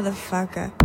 motherfucker.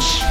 Motherfucker.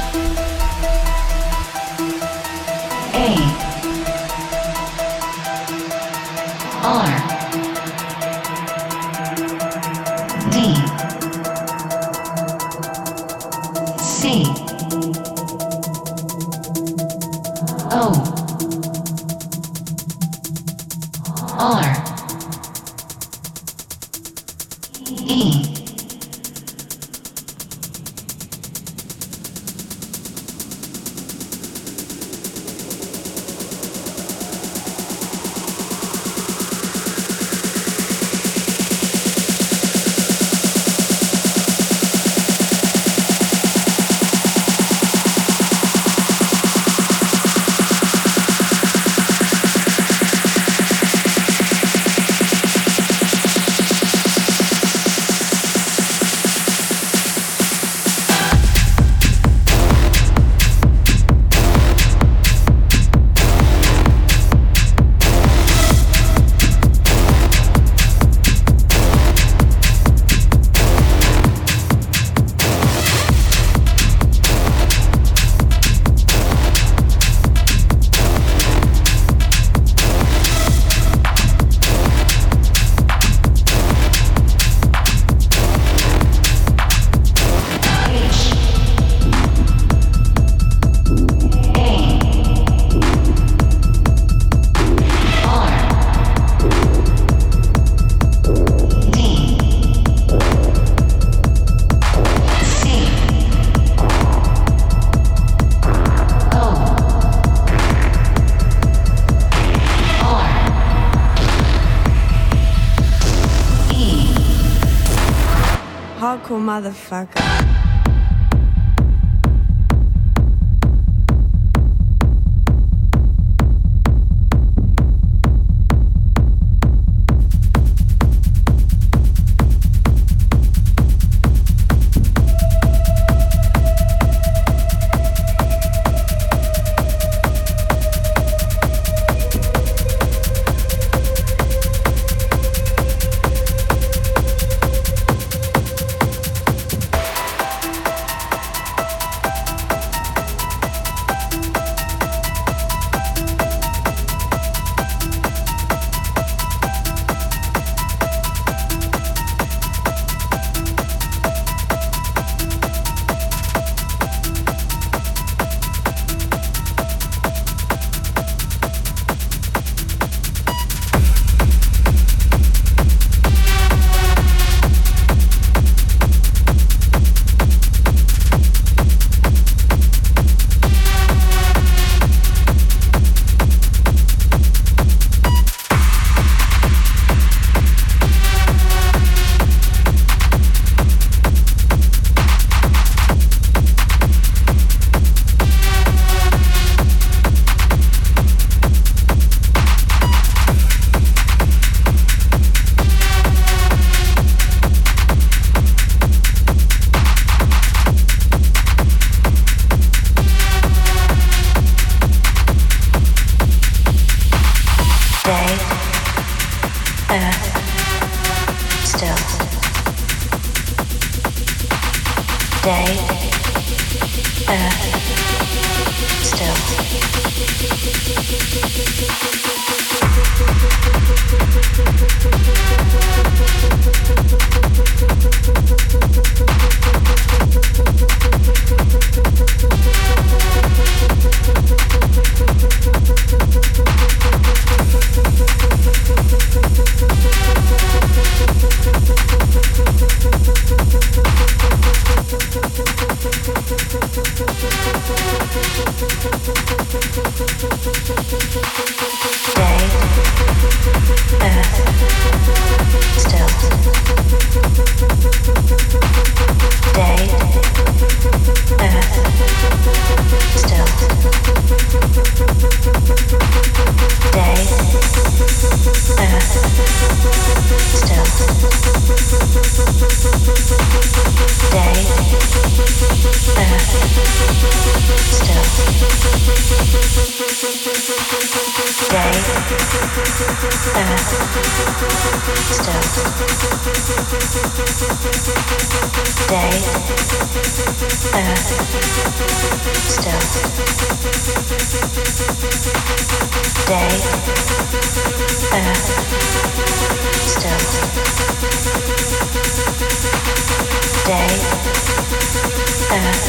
Earth,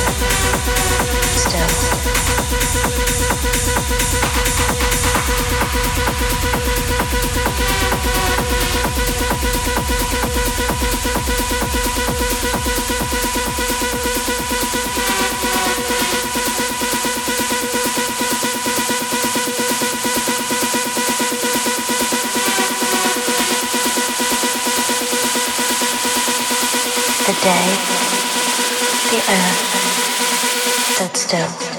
still the day, the earth stood still.